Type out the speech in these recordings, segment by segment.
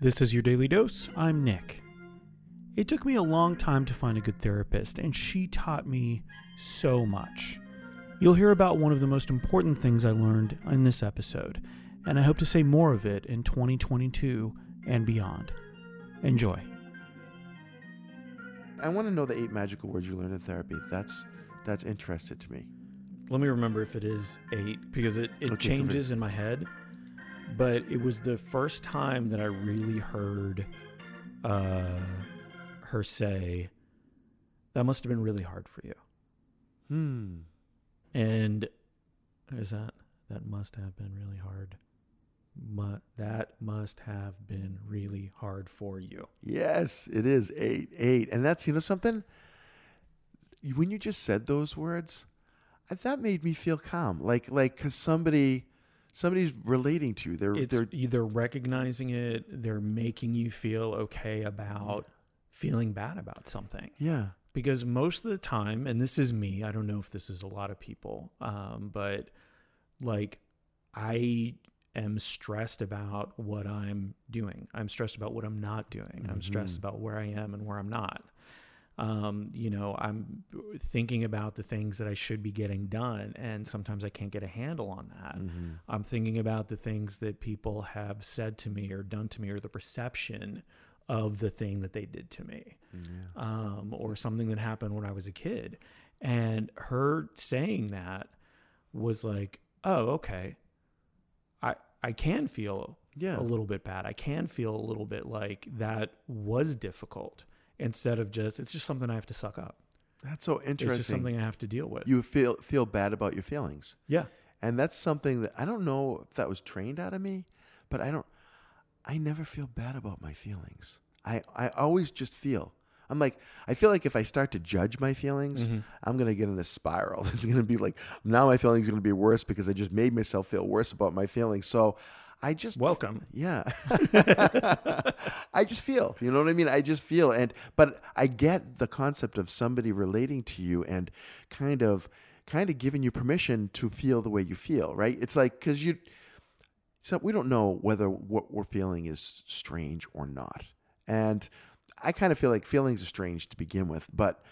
This is your daily dose. I'm Nick. It took me a long time to find a good therapist, and she taught me so much. You'll hear about one of the most important things I learned in this episode, and I hope to say more of it in 2022 and beyond. Enjoy. I want to know the eight magical words you learned in therapy. That's that's interested to me. Let me remember if it is eight because it, it Okay, changes in my head. But it was the first time that I really heard uh, her say, That must have been really hard for you. Hmm. And is that that must have been really hard? Mu- that must have been really hard for you. Yes, it is eight. Eight. And that's you know something? When you just said those words, that made me feel calm. Like like cause somebody somebody's relating to you. They're It's they're either recognizing it, they're making you feel okay about feeling bad about something. yeah. because most of the time and this is me i don't know if this is a lot of people um, but like i am stressed about what i'm doing i'm stressed about what i'm not doing i'm stressed about where i am and where i'm not um, you know i'm thinking about the things that i should be getting done and sometimes i can't get a handle on that Mhm. I'm thinking about the things that people have said to me or done to me or the perception of the thing that they did to me Yeah. um, or something that happened when I was a kid. And her saying that was like, oh, okay. I, I can feel Yeah. a little bit bad. I can feel a little bit like that was difficult instead of just, it's just something I have to suck up. That's so interesting. It's just something I have to deal with. you feel feel bad about your feelings. yeah. And that's something that I don't know if that was trained out of me, but I don't I never feel bad about my feelings. I, I always just feel. I'm like I feel like if I start to judge my feelings, Mhm. I'm gonna get in a spiral. It's gonna be like now my feelings are gonna be worse because I just made myself feel worse about my feelings. So I just Welcome. yeah. I just feel, you know what I mean? I just feel and but I get the concept of somebody relating to you and kind of kind of giving you permission to feel the way you feel, right? It's like cuz you so we don't know whether what we're feeling is strange or not. And I kind of feel like feelings are strange to begin with, but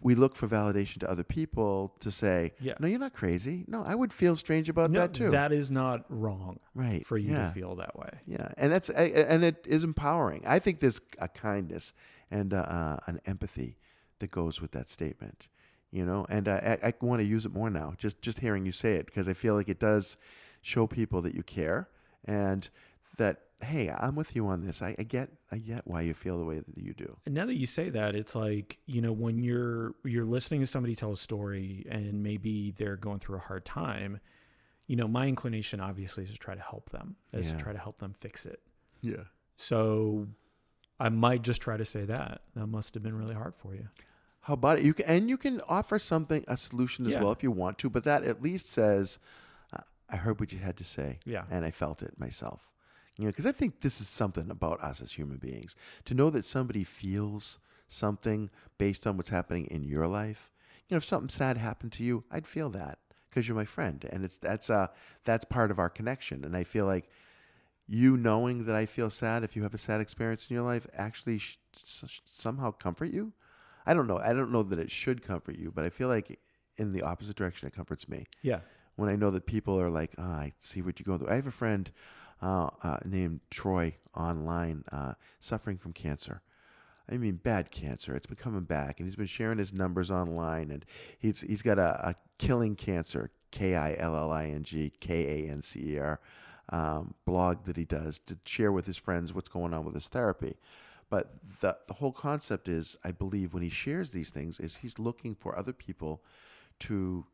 we look for validation to other people to say, Yeah. "No, you're not crazy. No, I would feel strange about No, that too." that is not wrong right. for you yeah. to feel that way. Yeah, and that's and it is empowering. I think there's a kindness and uh, uh, an empathy that goes with that statement. You know, and uh, I, I want to use it more now. Just just hearing you say it because I feel like it does show people that you care and that hey, I'm with you on this. I, I get I get why you feel the way that you do. And now that you say that, it's like you know when you're you're listening to somebody tell a story and maybe they're going through a hard time. You know, my inclination obviously is to try to help them, is Yeah. to try to help them fix it. Yeah. So I might just try to say that that must have been really hard for you. How about it? You can and you can offer something a solution as Yeah. well if you want to, but that at least says, uh, "I heard what you had to say." Yeah. and I felt it myself. You know, because I think this is something about us as human beings to know that somebody feels something based on what's happening in your life. You know, if something sad happened to you, I'd feel that because you're my friend, and it's that's uh that's part of our connection. And I feel like you knowing that I feel sad if you have a sad experience in your life actually sh- somehow comfort you. I don't know. I don't know that it should comfort you, but I feel like in the opposite direction, it comforts me Yeah. when I know that people are like, oh, I see what you're going through. I have a friend named Troy online uh, suffering from cancer. I mean, bad cancer. It's been coming back, and he's been sharing his numbers online, and he's he's got a, a killing cancer, K I L L I N G K A N C E R, um, blog that he does to share with his friends what's going on with his therapy. But the the whole concept is, I believe, when he shares these things, is he's looking for other people to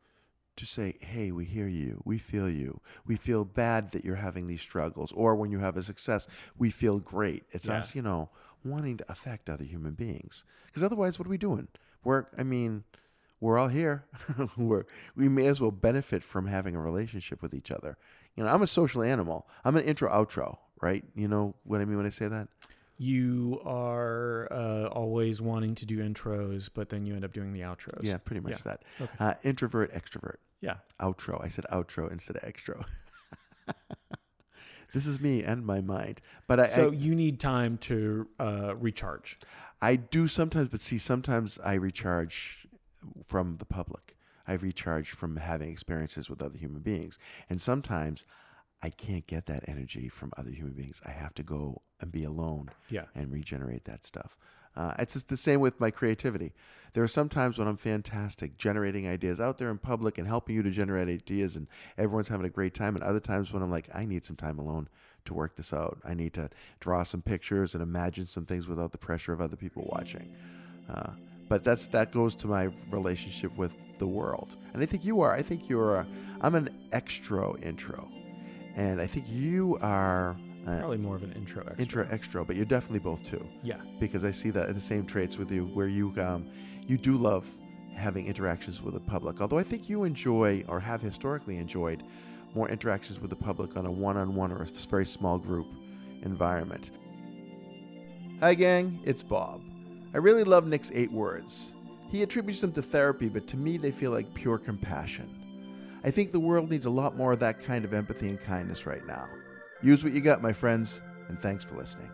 to say, hey, we hear you, we feel you, we feel bad that you're having these struggles, or when you have a success, we feel great. It's Yeah. us, you know, wanting to affect other human beings. Because otherwise, what are we doing? We're, I mean, we're all here. we're, we may as well benefit from having a relationship with each other. You know, I'm a social animal. I'm an intro outro, right? You know what I mean when I say that? You are uh, always wanting to do intros, but then you end up doing the outros. Yeah, pretty much Yeah. that. Okay. Uh, introvert, extrovert. Yeah. Outro. I said outro instead of extro. This is me and my mind. But I, So I, you need time to uh, recharge. I do sometimes, but see, sometimes I recharge from the public. I recharge from having experiences with other human beings. And sometimes I can't get that energy from other human beings. I have to go and be alone Yeah. and regenerate that stuff. Uh, it's just the same with my creativity. There are some times when I'm fantastic generating ideas out there in public and helping you to generate ideas, and everyone's having a great time. And other times when I'm like, I need some time alone to work this out. I need to draw some pictures and imagine some things without the pressure of other people watching. Uh, but that's that goes to my relationship with the world, and I think you are. I think you're. A, I'm an extro intro, and I think you are. Uh, Probably more of an intro extra. intro extra, but you're definitely both too Yeah. because I see that the same traits with you, where you um, you do love having interactions with the public. Although I think you enjoy or have historically enjoyed more interactions with the public on a one-on-one or a very small group environment. Hi, gang. It's Bob. I really love Nick's eight words. He attributes them to therapy, but to me, they feel like pure compassion. I think the world needs a lot more of that kind of empathy and kindness right now. Use what you got, my friends, and thanks for listening.